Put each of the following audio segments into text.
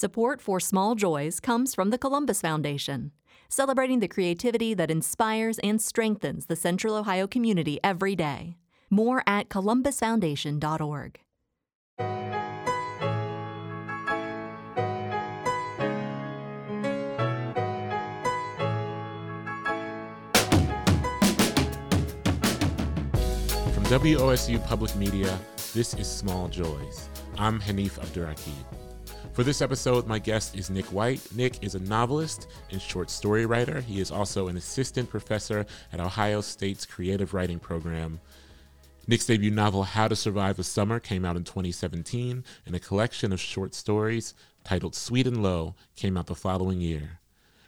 Support for Small Joys comes from the Columbus Foundation, celebrating the creativity that inspires and strengthens the Central Ohio community every day. More at columbusfoundation.org. From WOSU Public Media, this is Small Joys. I'm Hanif Abdurraqib. For this episode, my guest is Nick White. Nick is a novelist and short story writer. He is also an assistant professor at Ohio State's creative writing program. Nick's debut novel, How to Survive a Summer, came out in 2017, and a collection of short stories titled Sweet and Low came out the following year.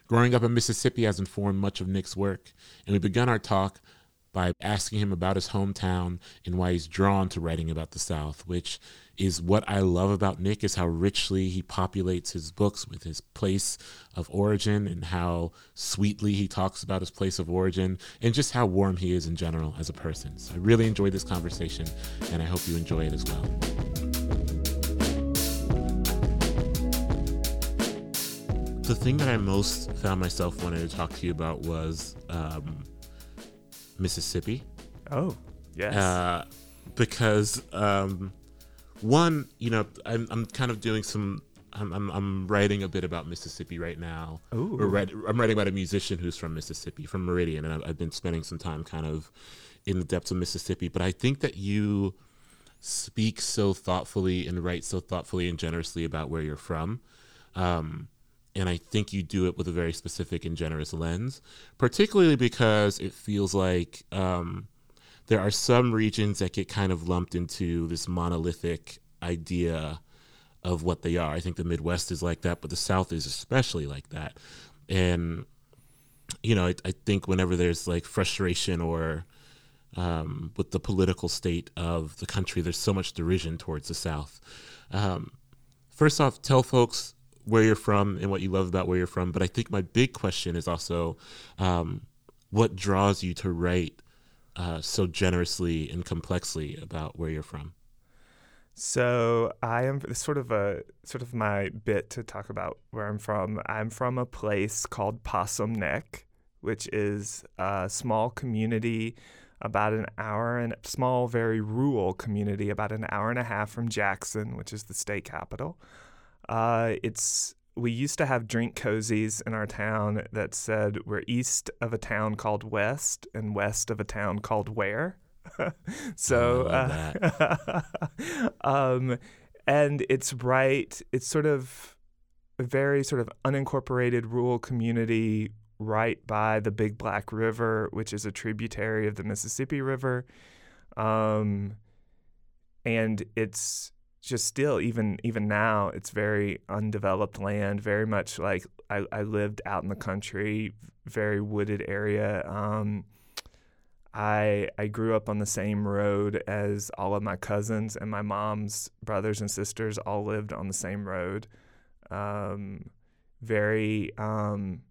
Growing up in Mississippi has informed much of Nick's work, and we begun our talk by asking him about his hometown and why he's drawn to writing about the South, which is what I love about Nick is how richly he populates his books with his place of origin and how sweetly he talks about his place of origin and just how warm he is in general as a person. So I really enjoyed this conversation and I hope you enjoy it as well. The thing that I most found myself wanting to talk to you about was um, Mississippi. Oh, yes. Uh, because um, one, you know, I'm, I'm kind of doing some. I'm, I'm, I'm writing a bit about Mississippi right now. Ooh. Or write, I'm writing about a musician who's from Mississippi, from Meridian, and I've, I've been spending some time kind of in the depths of Mississippi. But I think that you speak so thoughtfully and write so thoughtfully and generously about where you're from. Um, and I think you do it with a very specific and generous lens, particularly because it feels like um, there are some regions that get kind of lumped into this monolithic idea of what they are. I think the Midwest is like that, but the South is especially like that. And, you know, I, I think whenever there's like frustration or um, with the political state of the country, there's so much derision towards the South. Um, first off, tell folks where you're from and what you love about where you're from. But I think my big question is also um, what draws you to write uh, so generously and complexly about where you're from. So I am sort of a sort of my bit to talk about where I'm from. I'm from a place called Possum Neck, which is a small community about an hour and small, very rural community about an hour and a half from Jackson, which is the state capital. Uh, it's we used to have drink cozies in our town that said we're east of a town called West and west of a town called Where. so, uh, um, and it's right. It's sort of a very sort of unincorporated rural community right by the Big Black River, which is a tributary of the Mississippi River. Um, and it's just still even even now it's very undeveloped land very much like I, I lived out in the country very wooded area. Um, I I grew up on the same road as all of my cousins and my mom's brothers and sisters all lived on the same road. Um, very um,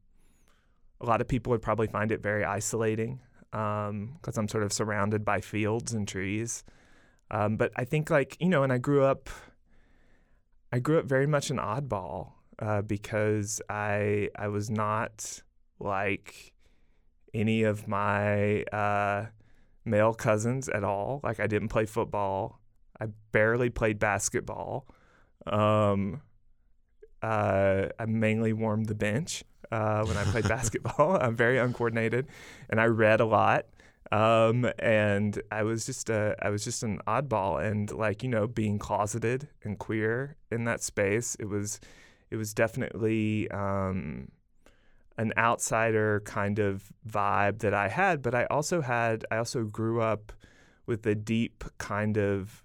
a lot of people would probably find it very isolating because um, I'm sort of surrounded by fields and trees um, but I think like you know, and I grew up, I grew up very much an oddball uh, because I I was not like any of my uh, male cousins at all. Like I didn't play football. I barely played basketball. Um, uh, I mainly warmed the bench uh, when I played basketball. I'm very uncoordinated, and I read a lot. Um, and I was just a, I was just an oddball, and like you know, being closeted and queer in that space, it was, it was definitely um, an outsider kind of vibe that I had. But I also had, I also grew up with a deep kind of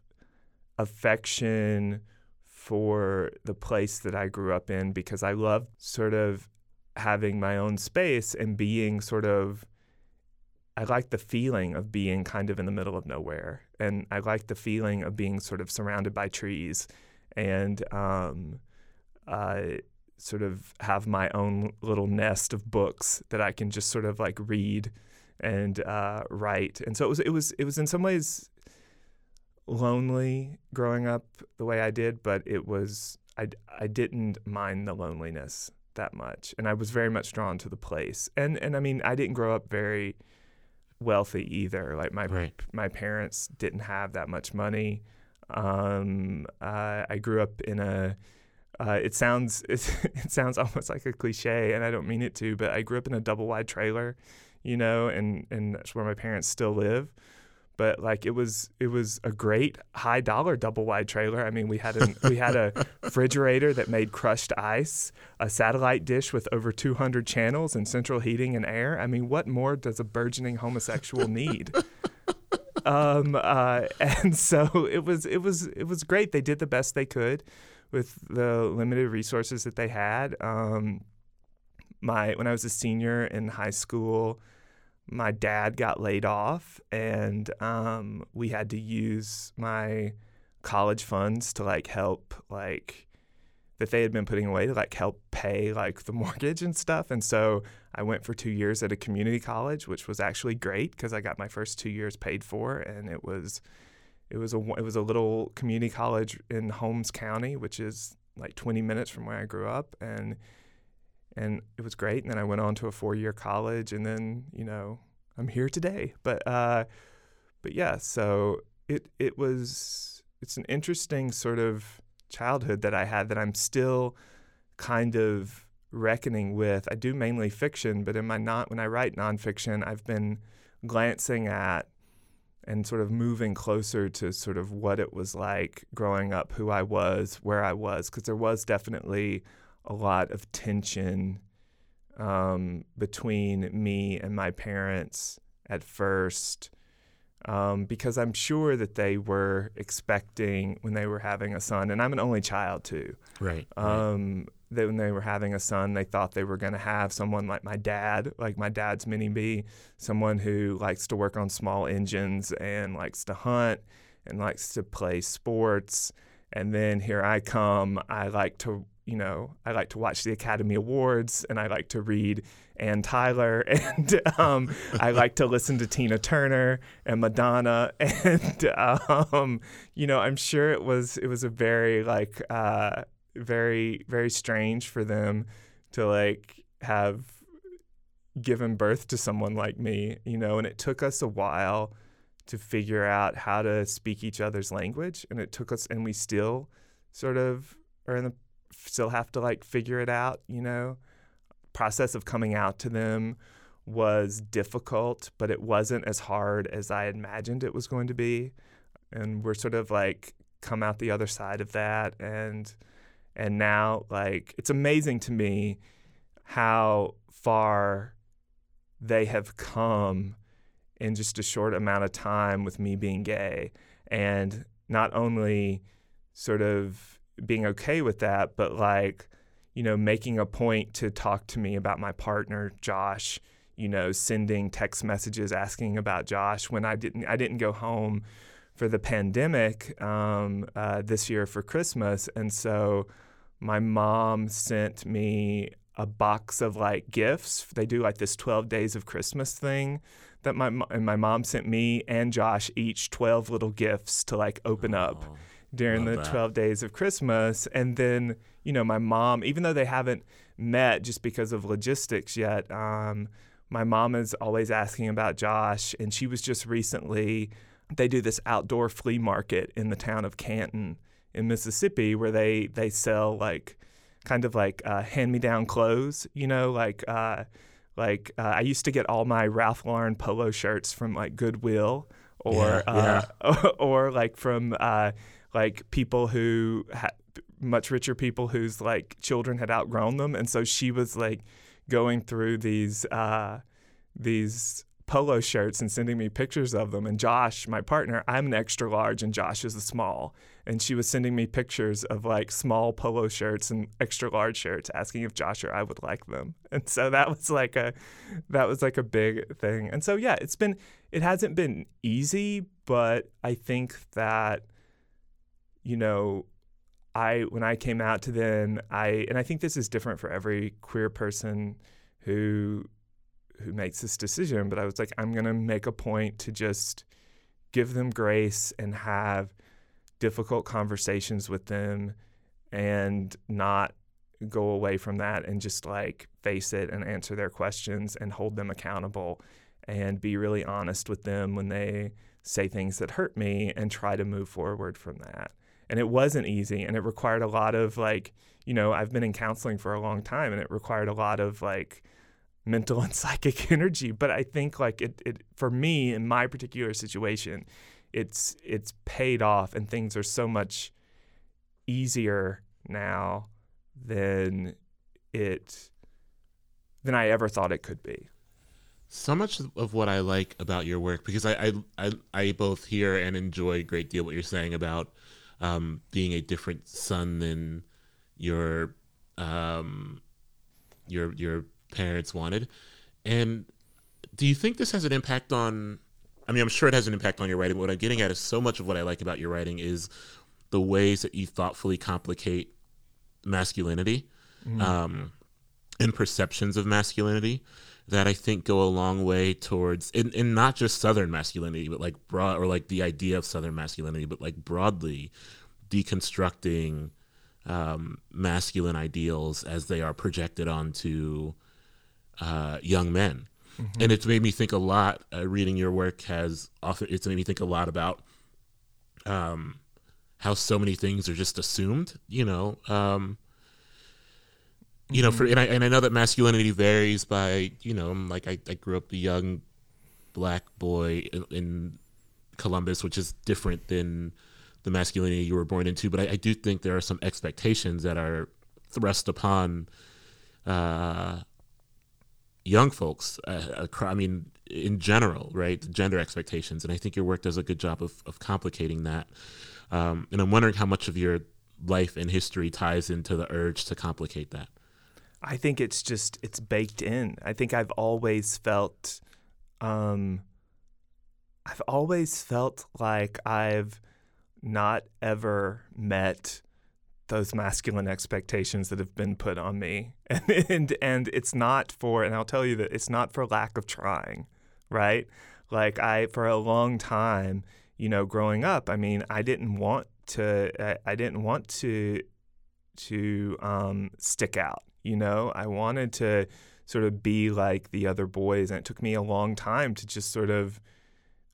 affection for the place that I grew up in because I loved sort of having my own space and being sort of I like the feeling of being kind of in the middle of nowhere, and I like the feeling of being sort of surrounded by trees, and um, uh, sort of have my own little nest of books that I can just sort of like read and uh, write. And so it was it was it was in some ways lonely growing up the way I did, but it was I I didn't mind the loneliness that much, and I was very much drawn to the place. And and I mean, I didn't grow up very wealthy either. Like my Right. my parents didn't have that much money. Um, uh, I grew up in a. Uh, it sounds it, it sounds almost like a cliche, and I don't mean it to, but I grew up in a double wide trailer, you know, and and that's where my parents still live. But like it was it was a great high dollar double wide trailer. I mean, we had a we had a refrigerator that made crushed ice, a satellite dish with over 200 channels, and central heating and air. I mean, what more does a burgeoning homosexual need? um, uh, and so it was it was it was great. They did the best they could with the limited resources that they had. Um, my when I was a senior in high school, my dad got laid off, and um, we had to use my college funds to like help like that they had been putting away to like help pay like the mortgage and stuff. And so I went for two years at a community college, which was actually great because I got my first two years paid for, and it was it was a it was a little community college in Holmes County, which is like 20 minutes from where I grew up, and and it was great. And then I went on to a four year college, and then you know I'm here today. But uh, but yeah, so it it was it's an interesting sort of childhood that I had that I'm still kind of reckoning with. I do mainly fiction, but in my not when I write nonfiction, I've been glancing at and sort of moving closer to sort of what it was like growing up, who I was, where I was, because there was definitely a lot of tension um, between me and my parents at first. Um, because I'm sure that they were expecting when they were having a son, and I'm an only child too. Right. right. Um, that when they were having a son, they thought they were going to have someone like my dad, like my dad's mini me, someone who likes to work on small engines and likes to hunt and likes to play sports. And then here I come. I like to, you know, I like to watch the Academy Awards and I like to read Anne Tyler and um, I like to listen to Tina Turner and Madonna. And, um, you know, I'm sure it was, it was a very like, uh, very very strange for them to like have given birth to someone like me you know and it took us a while to figure out how to speak each other's language and it took us and we still sort of are in the still have to like figure it out you know? Process of coming out to them was difficult but it wasn't as hard as i imagined it was going to be. And we're sort of like come out the other side of that and and now like it's amazing to me how far they have come in just a short amount of time with me being gay. And not only sort of being okay with that but like you know making a point to talk to me about my partner Josh you know sending text messages asking about Josh when I didn't I didn't go home for the pandemic um, uh, this year for Christmas. And so my mom sent me a box of like gifts. They do like this 12 days of Christmas thing that my and my mom sent me and Josh each 12 little gifts to like open up during love the that. 12 days of Christmas. And then, you know, my mom, even though they haven't met just because of logistics yet, um, my mom is always asking about Josh. And she was just recently, they do this outdoor flea market in the town of Canton in Mississippi where they, they sell like kind of like uh, hand me down clothes, you know, like, uh, like uh, I used to get all my Ralph Lauren polo shirts from like Goodwill or Yeah, uh, or like from uh, like people who ha- much richer people whose like children had outgrown them, and so she was like going through these uh, these polo shirts and sending me pictures of them. And Josh, my partner, I'm an extra large and Josh is a small. And she was sending me pictures of like small polo shirts and extra large shirts, asking if Josh or I would like them. And so that was like a that was like a big thing. And so yeah, it's been it hasn't been easy, but I think that you know I when I came out to them, I and I think this is different for every queer person who who makes this decision, but I was like I'm going to make a point to just give them grace and have difficult conversations with them and not go away from that and just like face it and answer their questions and hold them accountable and be really honest with them when they say things that hurt me and try to move forward from that. And it wasn't easy and it required a lot of like, you know, I've been in counseling for a long time and it required a lot of like mental and psychic energy, but I think like it, it for me in my particular situation, it's it's paid off and things are so much easier now than it than I ever thought it could be. So much of what I like about your work, because I I, I, I both hear and enjoy a great deal what you're saying about um, being a different son than your um, your your parents wanted. And do you think this has an impact on? I mean, I'm sure it has an impact on your writing. But what I'm getting at is so much of what I like about your writing is the ways that you thoughtfully complicate masculinity mm-hmm. um, and perceptions of masculinity that I think go a long way towards, in, in not just Southern masculinity, but like broad, or like the idea of Southern masculinity, but like broadly deconstructing um, masculine ideals as they are projected onto uh, young men. Mm-hmm. And it's made me think a lot. Uh, reading your work has often it's made me think a lot about um, how so many things are just assumed. You know, um, you know, for mm-hmm. and I and I know that masculinity varies by you know, like I, I grew up a young black boy in, in Columbus, which is different than the masculinity you were born into. But I, I do think there are some expectations that are thrust upon uh, young folks. Uh, I mean, in general, right? Gender expectations, and I think your work does a good job of of complicating that. Um, and I'm wondering how much of your life and history ties into the urge to complicate that. I think it's just it's baked in. I think I've always felt um I've always felt like I've not ever met those masculine expectations that have been put on me. And and, and it's not for and I'll tell you that it's not for lack of trying, right? Like I for a long time, you know, growing up, I mean, I didn't want to I, I didn't want to to um, stick out you know, I wanted to sort of be like the other boys, and it took me a long time to just sort of.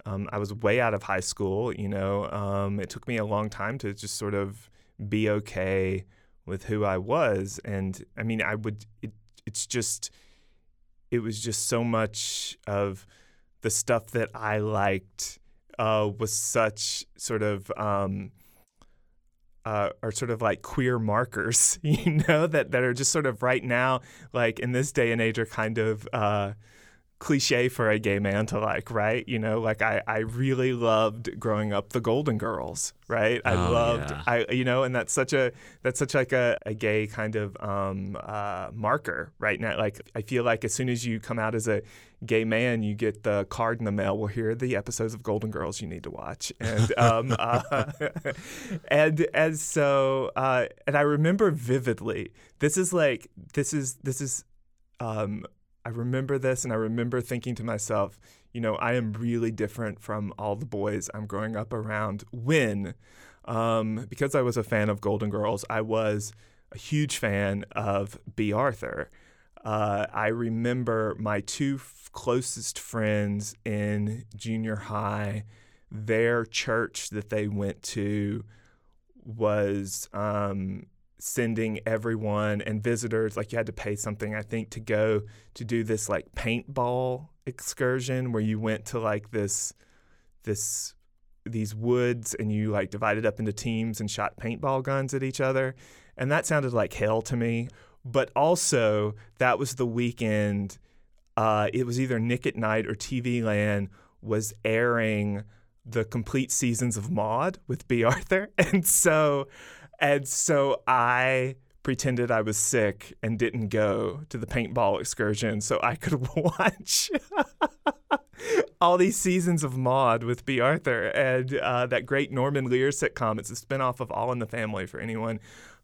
Um, I was way out of high school, you know. Um, it took me a long time to just sort of be okay with who I was, and I mean, I would. It, it's just, it was just so much of the stuff that I liked uh, was such sort of um, uh, are sort of like queer markers, you know, that, that are just sort of right now, like in this day and age, are kind of uh, cliche for a gay man to like, right? You know, like I, I really loved growing up the Golden Girls, right? I oh, loved, yeah. I, you know, and that's such a, that's such like a, a gay kind of um, uh, marker right now. Like I feel like as soon as you come out as a gay man, you get the card in the mail. Well, here are the episodes of Golden Girls you need to watch, and um, uh, and and so uh, and I remember vividly. This is like this is this is. Um, I remember this, and I remember thinking to myself, you know, I am really different from all the boys I'm growing up around. When, um, because I was a fan of Golden Girls, I was a huge fan of Bea Arthur. Uh, I remember my two f- closest friends in junior high, their church that they went to was um, sending everyone and visitors, like you had to pay something, I think, to go to do this like paintball excursion where you went to like this, this, these woods and you like divided up into teams and shot paintball guns at each other. And that sounded like hell to me but also that was the weekend. Uh, it was either Nick at Night or TV Land was airing the complete seasons of Maude with Bea Arthur, and so and so I pretended I was sick and didn't go to the paintball excursion so I could watch all these seasons of Maude with Bea Arthur and uh, that great Norman Lear sitcom. It's a spinoff of All in the Family for anyone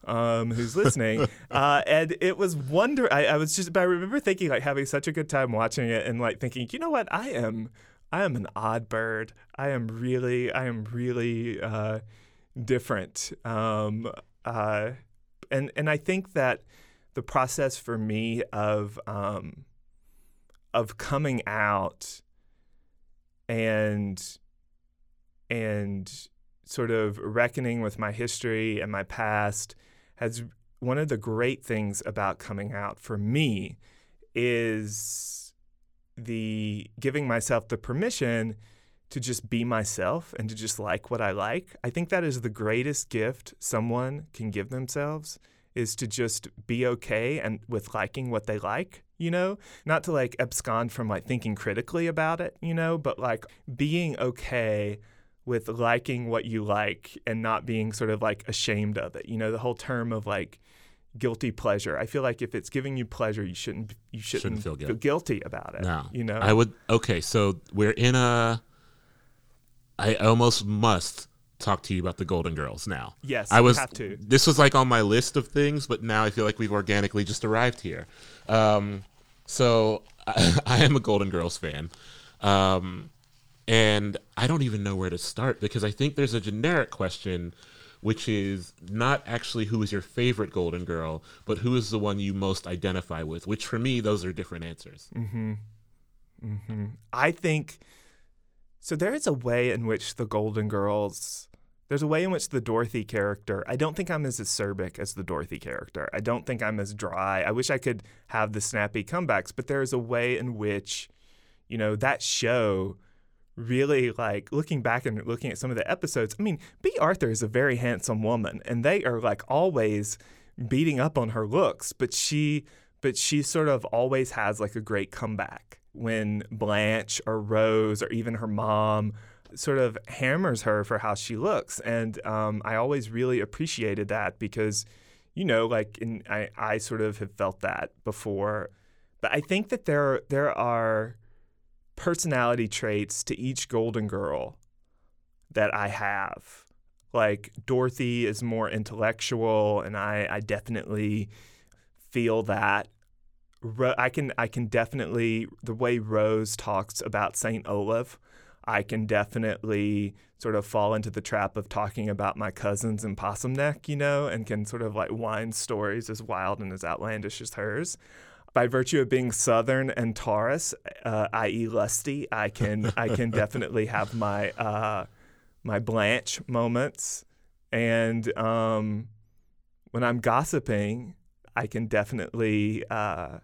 um, who's listening. uh, and it was wonder. I, I was just. But I remember thinking like having such a good time watching it and like thinking, you know what, I am. I am an odd bird. I am really. I am really uh, different. Um, uh, and and I think that the process for me of um, of coming out and and sort of reckoning with my history and my past has one of the great things about coming out for me is the giving myself the permission to just be myself and to just like what I like. I think that is the greatest gift someone can give themselves is to just be okay and with liking what they like, you know? Not to like abscond from like thinking critically about it, you know, but like being okay with liking what you like and not being sort of like ashamed of it. You know, the whole term of like guilty pleasure. I feel like if it's giving you pleasure, you shouldn't you shouldn't, Shouldn't feel feel guilty about it. No, you know. I would. Okay, so we're in a. I almost must talk to you about the Golden Girls now. Yes, I was. have to. This was like on my list of things, but now I feel like we've organically just arrived here. Um, so I, I am a Golden Girls fan, um, and I don't even know where to start because I think there's a generic question. Which is not actually who is your favorite Golden Girl, but who is the one you most identify with. Which for me, those are different answers. Mm-hmm. Mm-hmm. I think so. There is a way in which the Golden Girls. There's a way in which the Dorothy character. I don't think I'm as acerbic as the Dorothy character. I don't think I'm as dry. I wish I could have the snappy comebacks, but there is a way in which, you know, that show really like looking back and looking at some of the episodes. I mean, Bea Arthur is a very handsome woman, and they are like always beating up on her looks, but she but she sort of always has like a great comeback when Blanche or Rose or even her mom sort of hammers her for how she looks, and um, I always really appreciated that because you know like in, I I sort of have felt that before, but I think that there there are personality traits to each Golden Girl that I have. Like Dorothy is more intellectual, and I, I definitely feel that. Ro- I can I can definitely the way Rose talks about Saint Olaf, I can definitely sort of fall into the trap of talking about my cousins in Possum Neck, you know, and can sort of like wind stories as wild and as outlandish as hers by virtue of being Southern and Taurus, uh, i.e., lusty, I can I can definitely have my uh, my Blanche moments, and um, when I'm gossiping, I can definitely uh,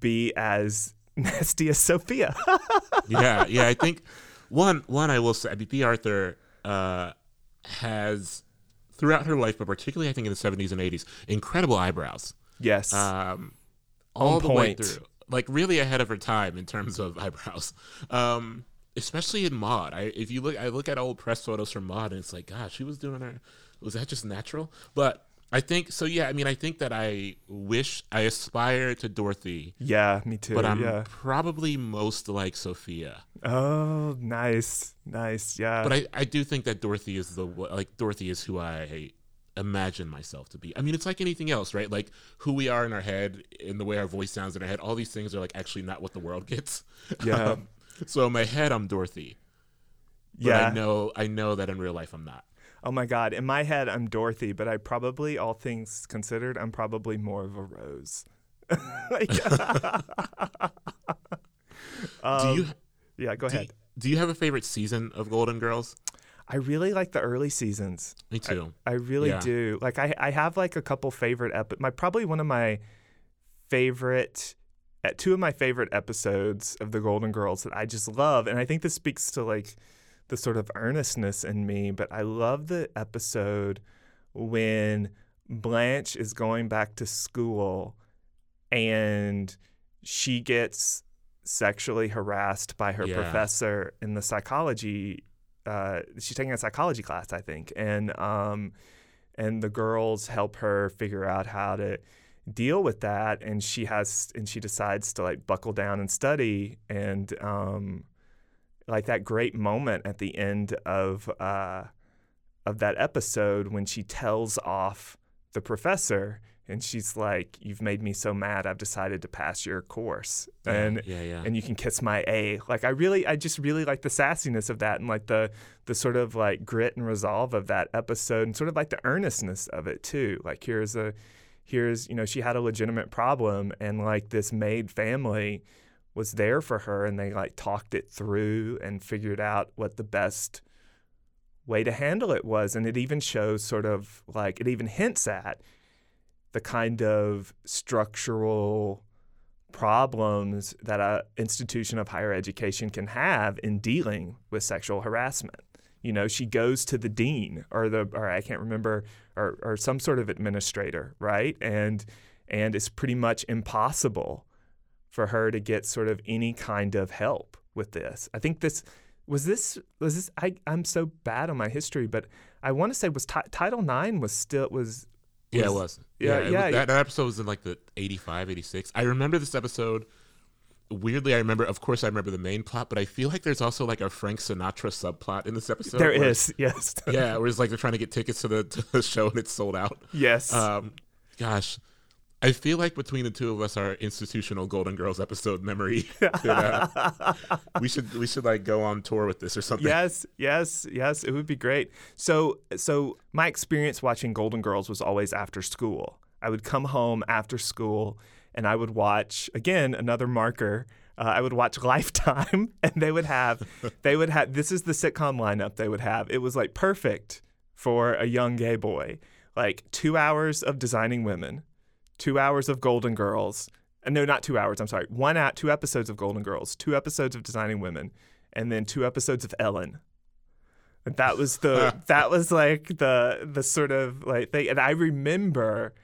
be as nasty as Sophia. yeah, yeah. I think one one I will say, I mean, Bea Arthur uh, has throughout her life, but particularly I think in the seventies and eighties, incredible eyebrows. yes, Um, On all the way through, like really ahead of her time in terms of eyebrows. Um, especially in Maude. I if you look, I look at old press photos from Maude, and it's like, gosh, she was doing her. Was that just natural? But I think so. Yeah, I mean, I think that I wish I aspire to Dorothy, yeah, me too. but I'm yeah. probably most like Sophia. Oh, nice, nice. Yeah. But I, I do think that Dorothy is the like Dorothy is who I imagine myself to be. I mean, it's like anything else, right? Like who we are in our head, in the way our voice sounds in our head. All these things are like actually not what the world gets. Yeah. Um, so in my head, I'm Dorothy. But yeah. I know I know that in real life I'm not. Oh my God. In my head, I'm Dorothy, but I probably, all things considered, I'm probably more of a Rose. Like- do you Um, yeah, go do, ahead. do you have a favorite season of Golden Girls? I really like the early seasons. Me too. I really Yeah. do. Like I, I have like a couple favorite ep- my probably one of my favorite uh, two of my favorite episodes of the Golden Girls that I just love and I think this speaks to like the sort of earnestness in me, but I love the episode when Blanche is going back to school and she gets sexually harassed by her Yeah. professor in the psychology uh, she's taking a psychology class, I think, and um, and the girls help her figure out how to deal with that, and she has and she decides to like buckle down and study, and um, like that great moment at the end of uh, of that episode when she tells off the professor and she's like, "You've made me so mad. I've decided to pass your course." Yeah, and yeah, yeah. and you can kiss my A. Like I really, I just really like the sassiness of that, and like the the sort of like grit and resolve of that episode, and sort of like the earnestness of it too. Like here's a, here's you know she had a legitimate problem, and like this made family was there for her, and they like talked it through and figured out what the best way to handle it was, and it even shows sort of like it even hints at the kind of structural problems that an institution of higher education can have in dealing with sexual harassment. You know, she goes to the dean or the or I can't remember or, or some sort of administrator, right? And and it's pretty much impossible for her to get sort of any kind of help with this. I think this was this was this I I'm so bad on my history, but I want to say was t- Title IX was still was Yeah, it was. Yeah, it was- yeah. that, that episode was in like the 85, 86. I remember this episode. Weirdly, I remember, of course, I remember the main plot, but I feel like there's also like a Frank Sinatra subplot in this episode. there where- is yes Yeah, where it's like they're trying to get tickets to the, to the show and it's sold out. yes Um, gosh, I feel like between the two of us, our institutional Golden Girls episode memory. could, uh, we should we should like go on tour with this or something. Yes, yes, yes. It would be great. So, so my experience watching Golden Girls was always after school. I would come home after school, and I would watch again another marker. Uh, I would watch Lifetime, and they would have, they would have. This is the sitcom lineup they would have. It was like perfect for a young gay boy. Like two hours of designing women, two hours of Golden Girls. Uh, no, not two hours. I'm sorry. One at two episodes of Golden Girls, two episodes of Designing Women, and then two episodes of Ellen. And that was the that was like the the sort of like thing. And I remember,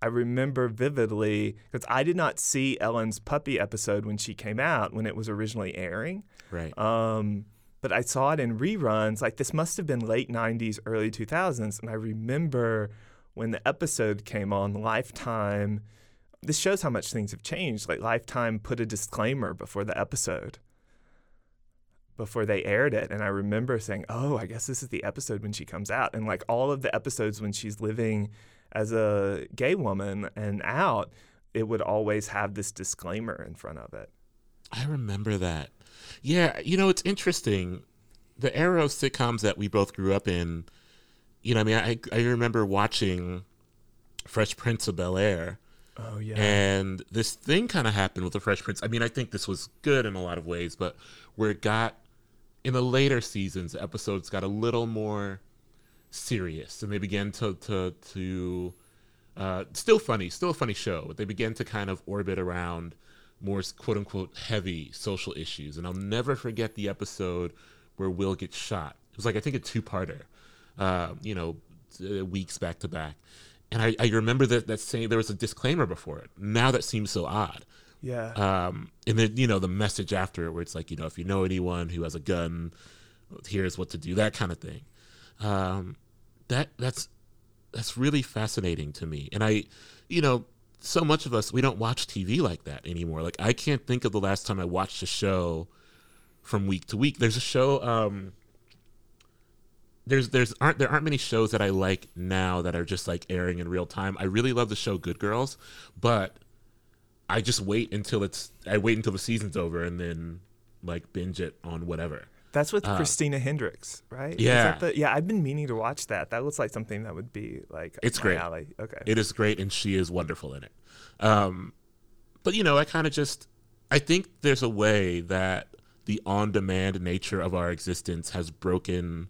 I remember vividly because I did not see Ellen's puppy episode when she came out when it was originally airing. Right. Um, but I saw it in reruns. Like this must have been late '90s, early 2000s, and I remember when the episode came on Lifetime. This shows how much things have changed. Like Lifetime put a disclaimer before the episode, before they aired it, and I remember saying, "Oh, I guess this is the episode when she comes out." And like all of the episodes when she's living as a gay woman and out, it would always have this disclaimer in front of it. I remember that. Yeah, you know, it's interesting. The era of sitcoms that we both grew up in, you know, I mean, I, I remember watching Fresh Prince of Bel Air, Oh yeah. and this thing kind of happened with the Fresh Prince. I mean, I think this was good in a lot of ways, but where it got in the later seasons, episodes got a little more serious, and they began to to to uh, still funny, still a funny show, but they began to kind of orbit around more quote unquote heavy social issues. And I'll never forget the episode where Will gets shot. It was like I think a two parter, uh, you know, weeks back to back. And I, I remember that that saying there was a disclaimer before it. Now that seems so odd. yeah. Um, and then you know the message after it, where it's like you know if you know anyone who has a gun, here's what to do, that kind of thing. Um, that that's that's really fascinating to me. And I, you know, so much of us we don't watch TV like that anymore. Like I can't think of the last time I watched a show from week to week. There's a show. Um, there's there's aren't there aren't many shows that I like now that are just like airing in real time. I really love the show Good Girls, but I just wait until it's I wait until the season's over and then like binge it on whatever. That's with Christina Hendricks, right? Is Uh, yeah. that the- yeah, I've been meaning to watch that. That looks like something that would be like It's great. alley. Okay. It is great, and she is wonderful in it. Um, but you know, I kind of just I think there's a way that the on-demand nature of our existence has broken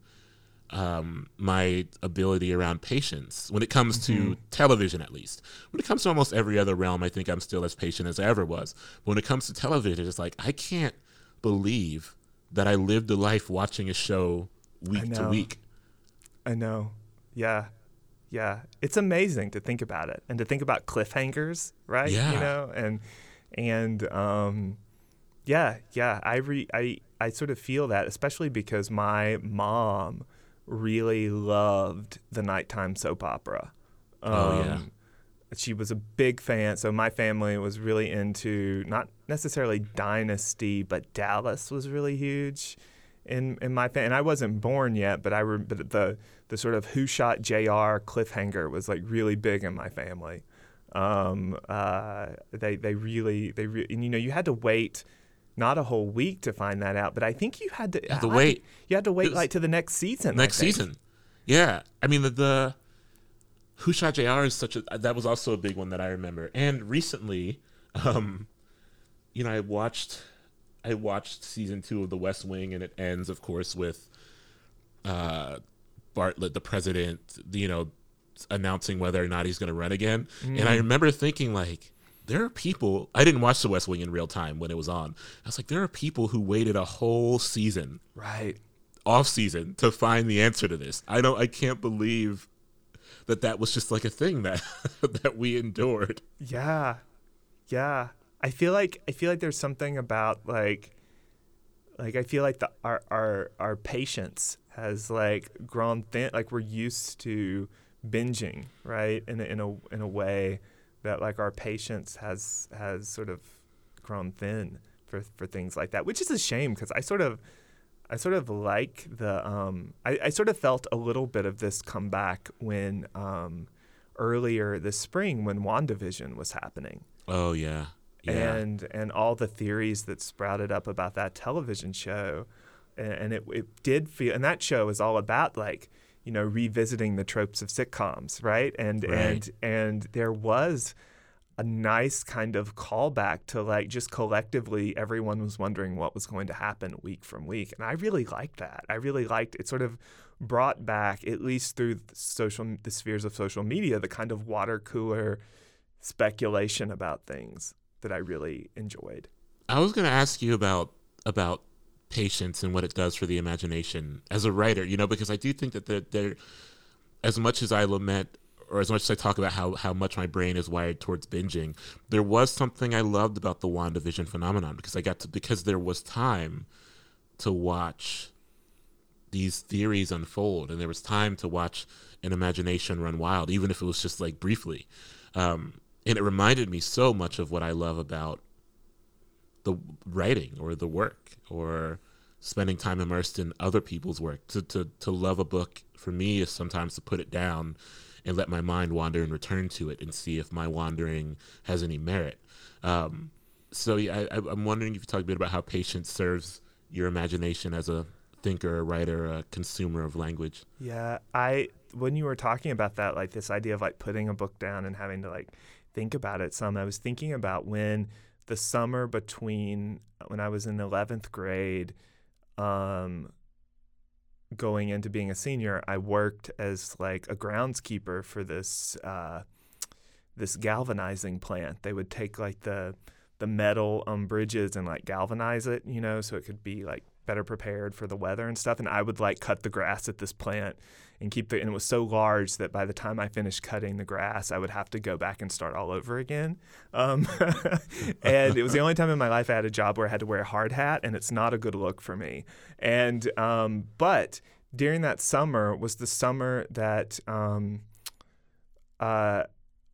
um, my ability around patience when it comes to television, at least. When it comes to almost every other realm, I think I'm still as patient as I ever was. But when it comes to television, it's like I can't believe that I lived a life watching a show week to week. I know. Yeah. Yeah. It's amazing to think about it and to think about cliffhangers, right? Yeah. You know, and and um yeah, yeah. I re I I sort of feel that, especially because my mom really loved the nighttime soap opera. Oh, yeah. She was a big fan. So my family was really into not necessarily Dynasty, but Dallas was really huge in in my family. And I wasn't born yet, but I re- but the the sort of Who Shot J.R. cliffhanger was like really big in my family. Um, uh, they they really they re- and you know you had to wait not a whole week to find that out, but I think you had to, You had to I- wait. You had to wait like to the next season. Next season. Yeah, I mean the the Who Shot J.R. is such a that was also a big one that I remember. And recently, um, you know, I watched I watched season two of The West Wing, and it ends, of course, with uh, Bartlet, the president, you know, announcing whether or not he's going to run again. And I remember thinking like. There are people. I didn't watch The West Wing in real time when it was on. I was like, there are people who waited a whole season Right. off season to find the answer to this. I don't I can't believe that that was just like a thing that that we endured. Yeah. Yeah. I feel like I feel like there's something about like like I feel like the our our our patience has like grown thin like we're used to binging, right? In a, in a in a way that like our patience has has sort of grown thin for for things like that, which is a shame because I sort of I sort of like the um I, I sort of felt a little bit of this come back when um earlier this spring when WandaVision was happening. Oh yeah. Yeah. And and all the theories that sprouted up about that television show. And, and it, it did feel and that show is all about like, you know, revisiting the tropes of sitcoms, right? And Right. and and there was a nice kind of callback to like just collectively everyone was wondering what was going to happen week from week and i really liked that i really liked it sort of brought back at least through the social the spheres of social media the kind of water cooler speculation about things that i really enjoyed I was going to ask you about about patience and what it does for the imagination as a writer, you know, because I do think that there, there as much as I lament or as much as I talk about how, how much my brain is wired towards binging, there was something I loved about the WandaVision phenomenon because I got to because there was time to watch these theories unfold and there was time to watch an imagination run wild, even if it was just like briefly. Um, and it reminded me so much of what I love about the writing or the work or spending time immersed in other people's work. To, to, to love a book for me is sometimes to put it down and let my mind wander and return to it and see if my wandering has any merit. Um, so yeah, I, I'm wondering if you talk a bit about how patience serves your imagination as a thinker, a writer, a consumer of language. Yeah, I when you were talking about that, like this idea of like putting a book down and having to like think about it some, I was thinking about when the summer between when I was in eleventh grade, um, going into being a senior, I worked as like a groundskeeper for this uh, this galvanizing plant. They would take like the the metal um, bridges and like galvanize it, you know, so it could be like better prepared for the weather and stuff. And I would like cut the grass at this plant and keep the, and it was so large that by the time I finished cutting the grass, I would have to go back and start all over again. Um, and it was the only time in my life I had a job where I had to wear a hard hat, and it's not a good look for me. And, um, but during that summer was the summer that, um, uh,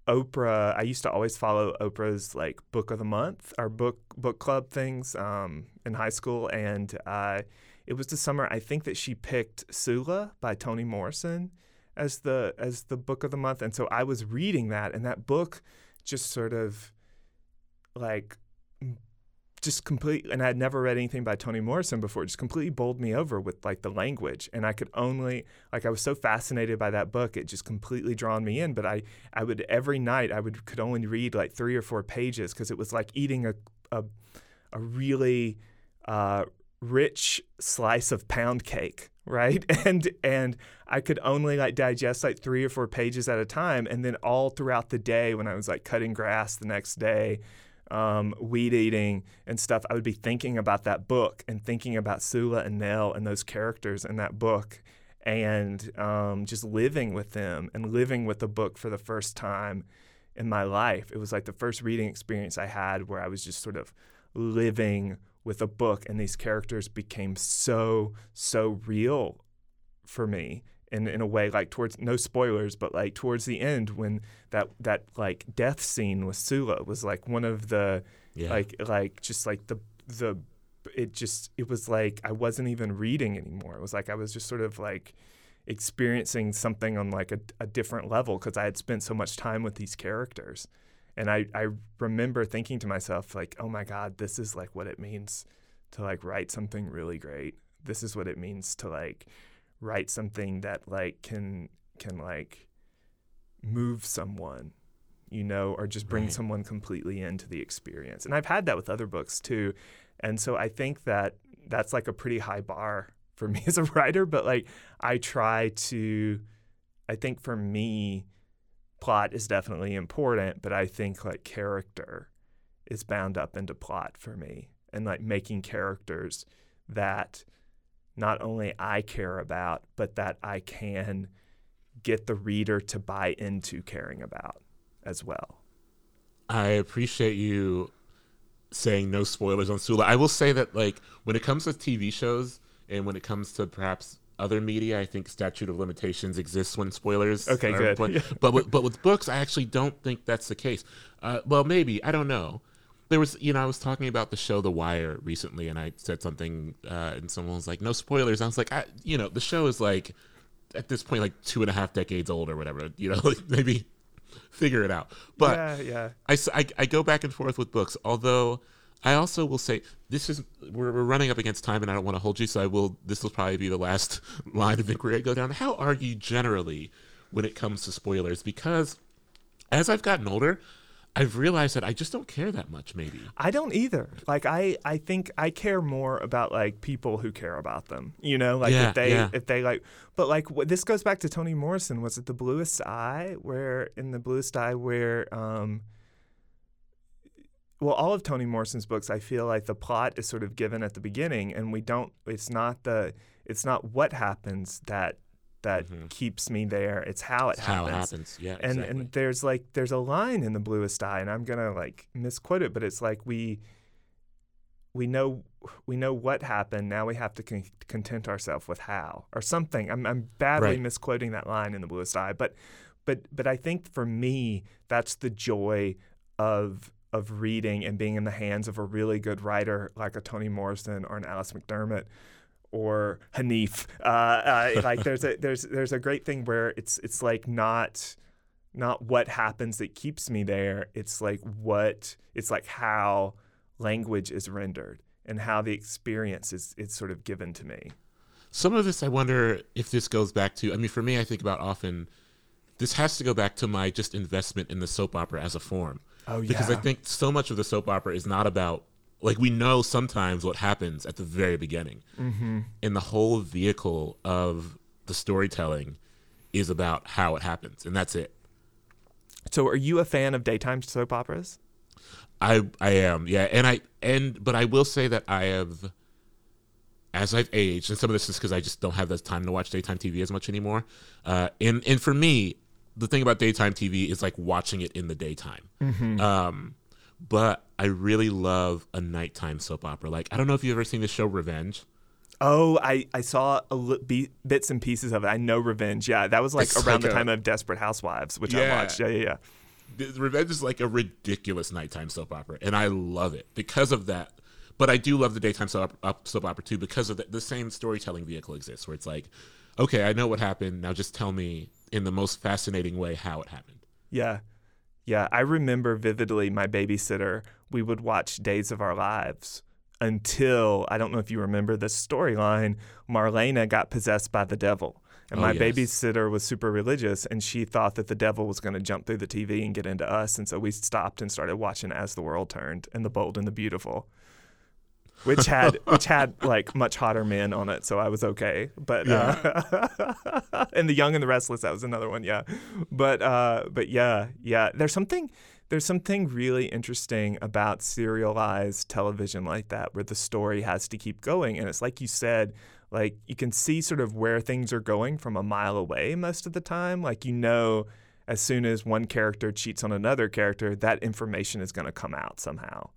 Oprah. I used to always follow Oprah's like book of the month or book book club things um, in high school, and uh, it was the summer I think that she picked Sula by Toni Morrison as the as the book of the month, and so I was reading that, and that book just sort of like just complete and I'd never read anything by Toni Morrison before. Just completely bowled me over with like the language. And I could only like I was so fascinated by that book, it just completely drawn me in. But I, I would every night I would could only read like three or four pages because it was like eating a a, a really uh, rich slice of pound cake right and and i could only like digest like three or four pages at a time and then all throughout the day when i was like cutting grass the next day um, weed eating and stuff, I would be thinking about that book and thinking about Sula and Nell and those characters in that book and um, just living with them and living with the book for the first time in my life. It was like the first reading experience I had where I was just sort of living with a book and these characters became so, so real for me in, in a way like towards no spoilers but like towards the end when that that like death scene with Sula was like one of the Yeah. like like just like the the it just it was like I wasn't even reading anymore it was like I was just sort of like experiencing something on like a, a different level because I had spent so much time with these characters And I, I remember thinking to myself, like, oh my God, this is like what it means to like write something really great. This is what it means to like write something that like can can like move someone, you know, or just bring Right. someone completely into the experience. And I've had that with other books too. And so I think that that's like a pretty high bar for me as a writer, but like I try to I think for me plot is definitely important, but I think like character is bound up into plot for me and like making characters that not only I care about, but that I can get the reader to buy into caring about as well. I appreciate you saying no spoilers on Sula. I will say that like when it comes to TV shows and when it comes to perhaps other media, I think statute of limitations exists when spoilers. Okay, are- good. But, Yeah. but with, but with books, I actually don't think that's the case. Uh, well, maybe I don't know. There was, you know, I was talking about the show The Wire recently, and I said something, uh, and someone was like, "No spoilers." I was like, I, you know, the show is like at this point like two and a half decades old or whatever. You know, like maybe figure it out. But yeah, yeah. I, I- I go back and forth with books, although I also will say this is we're, we're running up against time, and I don't want to hold you, so I will. This will probably be the last line of inquiry I go down. How are you generally when it comes to spoilers? Because as I've gotten older, I've realized that I just don't care that much. Maybe I don't either. Like I, I think I care more about like people who care about them. You know, like Yeah, if they, yeah. if they like. But like what, this goes back to Toni Morrison. Was it the Bluest Eye? Where in the Bluest Eye, where um. Well, all of Toni Morrison's books, I feel like the plot is sort of given at the beginning, and we don't. It's not the. It's not what happens that that mm-hmm. keeps me there. It's how it It's happens how it happens. Yeah, and exactly. and there's like there's a line in the bluest eye and i'm gonna like misquote it but it's like we we know we know what happened now we have to con- content ourselves with how or something i'm, I'm badly Right. misquoting that line in the bluest eye but but but i think for me that's the joy of of reading and being in the hands of a really good writer like a toni morrison or an alice mcdermott or Hanif. Uh, uh, like there's a there's there's a great thing where it's it's like not not what happens that keeps me there. It's like what it's like how language is rendered and how the experience is is sort of given to me. some of this i wonder if this goes back to i mean for me i think about often this has to go back to my just investment in the soap opera as a form Oh yeah. because i think so much of the soap opera is not about like we know sometimes what happens at the very beginning Mm-hmm. and the whole vehicle of the storytelling is about how it happens and that's it So, are you a fan of daytime soap operas? I I am, yeah, and I and but I will say that I have, as I've aged, and some of this is because I just don't have the time to watch daytime TV as much anymore. Uh, and and for me, the thing about daytime TV is like watching it in the daytime. Um, but I really love a nighttime soap opera. Like I don't know if you've ever seen the show Revenge. Oh, I, I saw a li- be- bits and pieces of it. I know Revenge. Yeah, that was like It's around like the a- time of Desperate Housewives, which I watched. Yeah, yeah, yeah. Revenge is like a ridiculous nighttime soap opera, and I love it because of that. But I do love the daytime soap, op- soap opera too because of the, the same storytelling vehicle exists, where it's like, okay, I know what happened. Now just tell me in the most fascinating way how it happened. Yeah. Yeah. I remember vividly my babysitter, we would watch Days of Our Lives until, I don't know if you remember the storyline, Marlena got possessed by the devil. And Oh, my yes. babysitter was super religious and she thought that the devil was going to jump through the TV and get into us. And so we stopped and started watching As the World Turned and The Bold and the Beautiful. Which had which had like much hotter men on it, so I was okay. But uh, and the Young and the Restless, that was another one, yeah. But uh, but yeah, yeah. There's something there's something really interesting about serialized television like that, where the story has to keep going, and it's like you said, like you can see sort of where things are going from a mile away most of the time. Like you know, as soon as one character cheats on another character, that information is going to come out somehow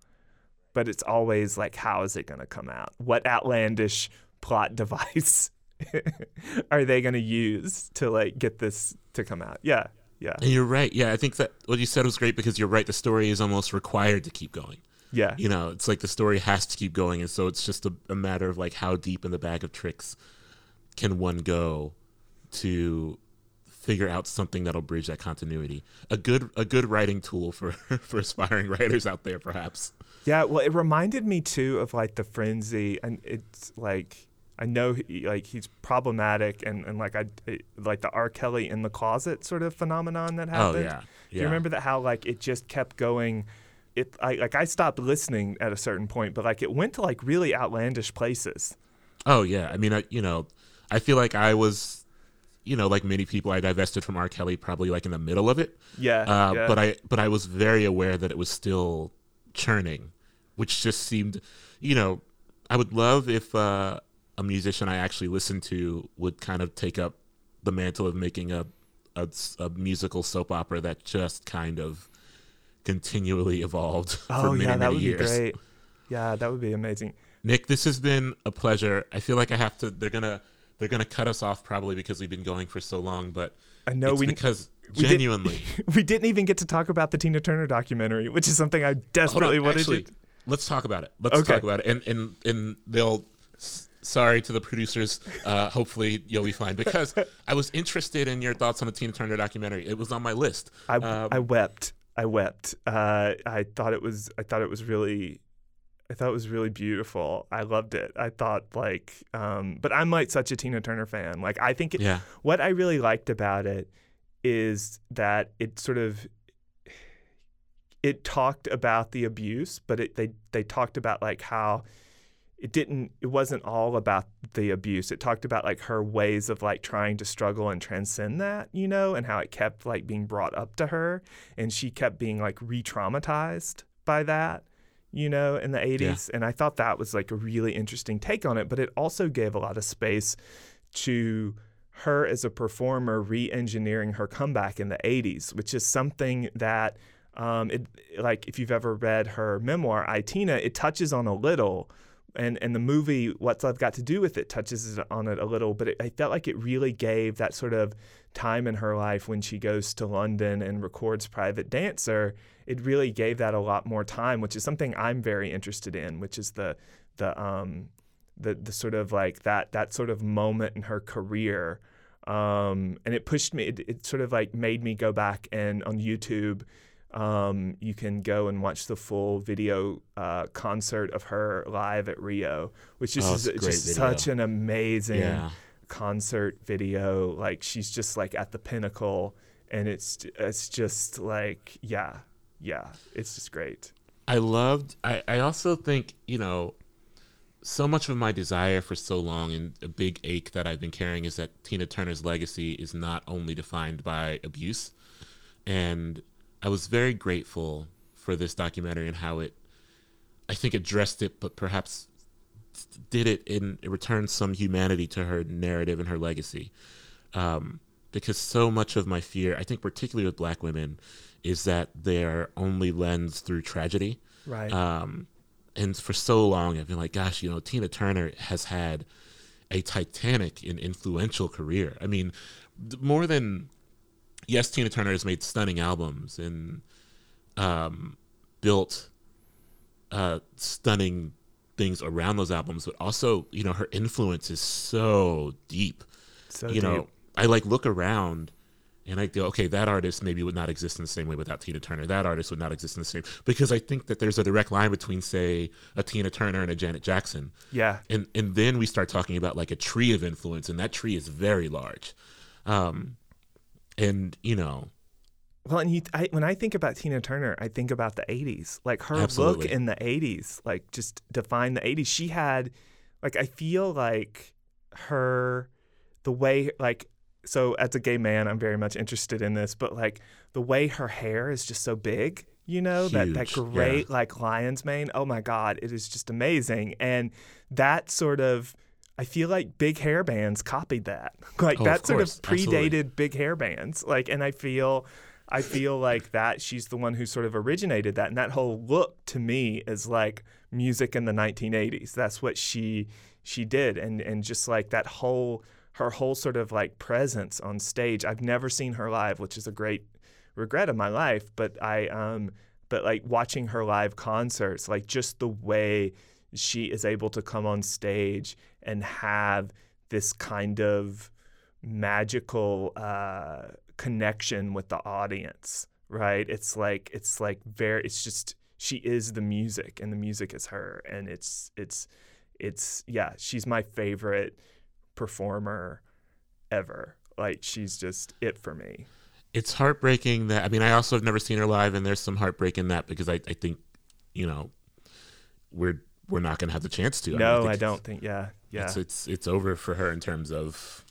but it's always like, how is it going to come out? What outlandish plot device are they going to use to like get this to come out? Yeah, yeah, And you're right. Yeah, I think that what you said was great because you're right. The story is almost required to keep going. yeah, You know, it's like the story has to keep going, and so it's just a, a matter of like how deep in the bag of tricks can one go to figure out something that'll bridge that continuity. A good a good writing tool for for aspiring writers out there, perhaps. Yeah, well, it reminded me too of like the frenzy, and it's like I know he, like he's problematic, and, and like I like the R. Kelly in the closet sort of phenomenon that happened. Oh yeah, Do you remember that how like it just kept going? It I like I stopped listening at a certain point, but like it went to like really outlandish places. Oh yeah, I mean, I, you know, I feel like I was, you know, like many people, I divested from R. Kelly probably like in the middle of it. Yeah, Uh, yeah. But I but I was very aware that it was still churning, which just seemed, you know, I would love if uh, a musician I actually listened to would kind of take up the mantle of making a, a a musical soap opera that just kind of continually evolved for oh many yeah, that many would years. be great. Yeah, that would be amazing. Nick, this has been a pleasure. I feel like I have to. They're gonna they're gonna cut us off probably because we've been going for so long, but I know it's we because we genuinely. we didn't even get to talk about the Tina Turner documentary, which is something I desperately wanted actually, to. let's talk about it. Let's Okay. talk about it, and and and they'll. Sorry to the producers. Uh, hopefully you'll be fine because I was interested in your thoughts on the Tina Turner documentary. It was on my list. I, Um, I wept. I wept. Uh, I thought it was. I thought it was really. I thought it was really beautiful. I loved it. I thought like, um, but I'm like such a Tina Turner fan. Like I think it, yeah, what I really liked about it is that it sort of it talked about the abuse, but it, they they talked about like how it didn't it wasn't all about the abuse. It talked about like her ways of like trying to struggle and transcend that, you know, and how it kept like being brought up to her and she kept being like re-traumatized by that, you know, in the 80s. And I thought that was like a really interesting take on it, but it also gave a lot of space to her as a performer re-engineering her comeback in the 80s, which is something that um, it like if you've ever read her memoir, I, Tina, it touches on a little, and and the movie What's Love Got to Do with It touches on it a little, but it, I felt like it really gave that sort of time in her life when she goes to London and records Private Dancer. It really gave that a lot more time, which is something I'm very interested in, which is the the um the the sort of like that that sort of moment in her career. Um, and it pushed me. It, it sort of like made me go back and on YouTube, um, you can go and watch the full video uh, concert of her live at Rio, which is Oh, just just video. such an amazing yeah. concert video. Like she's just like at the pinnacle, and it's it's just like yeah, yeah, it's just great. I loved. I, I also think you know, so much of my desire for so long and a big ache that I've been carrying is that Tina Turner's legacy is not only defined by abuse, and I was very grateful for this documentary and how it, I think, addressed it, but perhaps did it in it returned some humanity to her narrative and her legacy. Um, because so much of my fear, I think, particularly with Black women, is that they're only lens through tragedy. Right. Um, and for so long, I've been like, gosh, you know, Tina Turner has had a titanic and influential career. I mean, more than yes, Tina Turner has made stunning albums and um, built uh, stunning things around those albums, but also, you know, her influence is so deep. so you know. I like look around and I go, okay, that artist maybe would not exist in the same way without Tina Turner. That artist would not exist in the same because I think that there's a direct line between, say, a Tina Turner and a Janet Jackson yeah, and and then we start talking about like a tree of influence and that tree is very large um and you know Well, and you, I, when I think about Tina Turner, I think about the '80s. Like her look in the '80s, like just defined the '80s. She had, like, I feel like her, the way, like, so as a gay man, I'm very much interested in this, but like the way her hair is just so big. You know that that Huge, yeah. great like lion's mane. Oh my God, it is just amazing. And that sort of, I feel like big hair bands copied that. Like Oh, of that sort of course, absolutely. predated big hair bands. Like, and I feel, I feel like that she's the one who sort of originated that, and that whole look to me is like music in the 1980s. That's what she she did, and and just like that whole her whole sort of like presence on stage. I've never seen her live, which is a great regret of my life. But I um, but like watching her live concerts, like just the way she is able to come on stage and have this kind of magical uh, connection with the audience, right? It's like it's like very it's just she is the music and the music is her and it's it's it's yeah, she's my favorite performer ever. Like she's just it for me. It's heartbreaking that I mean I also have never seen her live and there's some heartbreak in that because I, I think, you know, we're we're not gonna have the chance to. No, I, mean, I, I don't think yeah. Yeah. It's, it's it's over for her in terms of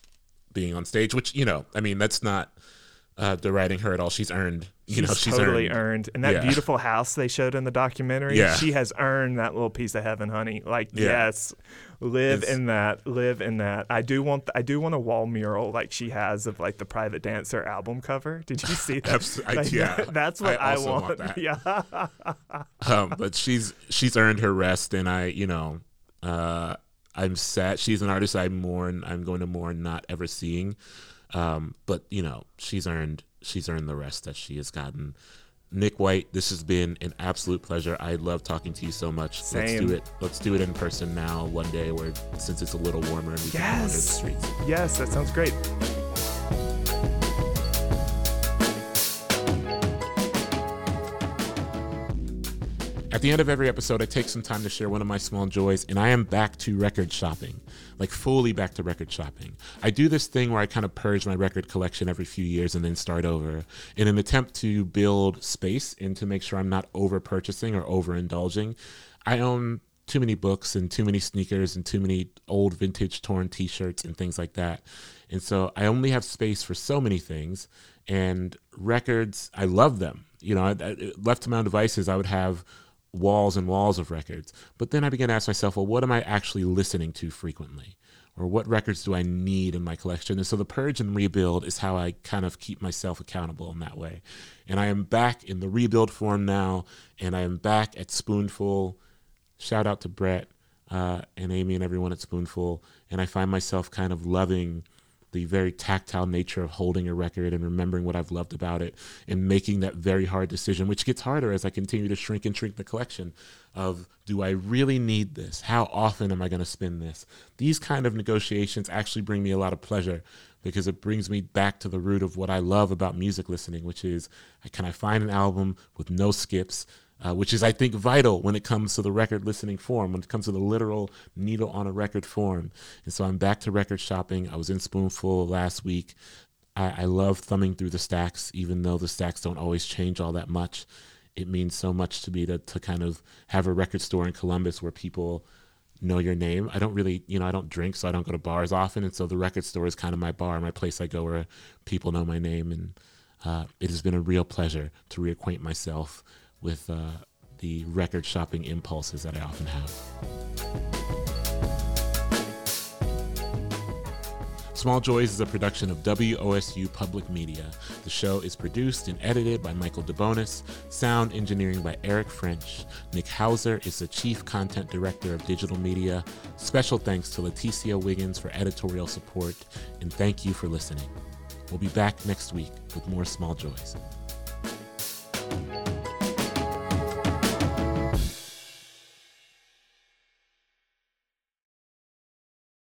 being on stage, which, you know, I mean that's not uh, deriding her at all. She's earned, you she's know, she's totally earned. earned. And that Yeah. beautiful house they showed in the documentary, Yeah. she has earned that little piece of heaven, honey. Like, Yeah. yes, live It's- in that, live in that. I do want, I do want a wall mural like she has of like the Private Dancer album cover. Did you see that? Abs- I- yeah. that's what I I, want want. Yeah, um, but she's she's earned her rest, and I, you know, uh, I'm sad. She's an artist I mourn. I'm going to mourn not ever seeing. Um, but you know, she's earned she's earned the rest that she has gotten. Nick White, this has been an absolute pleasure. I love talking to you so much. Let's do it. Let's do it in person now, one day, where since it's a little warmer and we can wander the Yes. streets. yes, that sounds great. At the end of every episode, I take some time to share one of my small joys, and I am back to record shopping, like fully back to record shopping. I do this thing where I kind of purge my record collection every few years and then start over in an attempt to build space and to make sure I'm not over purchasing or over indulging. I own too many books and too many sneakers and too many old vintage torn t-shirts and things like that. And so I only have space for so many things and records, I love them. You know, left to my own devices, I would have walls and walls of records. But then I began to ask myself, well, what am I actually listening to frequently? Or what records do I need in my collection? And so the purge and rebuild is how I kind of keep myself accountable in that way. And I am back in the rebuild form now, and I am back at Spoonful. Shout out to Brett uh, and Amy and everyone at Spoonful. And I find myself kind of loving the very tactile nature of holding a record and remembering what I've loved about it and making that very hard decision, which gets harder as I continue to shrink and shrink the collection of do I really need this? How often am I going to spin this? These kind of negotiations actually bring me a lot of pleasure because it brings me back to the root of what I love about music listening, which is can I find an album with no skips? Uh, which is, I think, vital when it comes to the record listening form, when it comes to the literal needle on a record form. And so I'm back to record shopping. I was in Spoonful last week. I, I love thumbing through the stacks, even though the stacks don't always change all that much. It means so much to me to, to kind of have a record store in Columbus where people know your name. I don't really, you know, I don't drink, so I don't go to bars often. And so the record store is kind of my bar, my place I go where people know my name. And uh, it has been a real pleasure to reacquaint myself with uh, the record shopping impulses that I often have. Small Joys is a production of WOSU Public Media. The show is produced and edited by Michael DeBonis, sound engineering by Eric French. Nick Hauser is the Chief Content Director of Digital Media. Special thanks to Leticia Wiggins for editorial support, and thank you for listening. We'll be back next week with more Small Joys.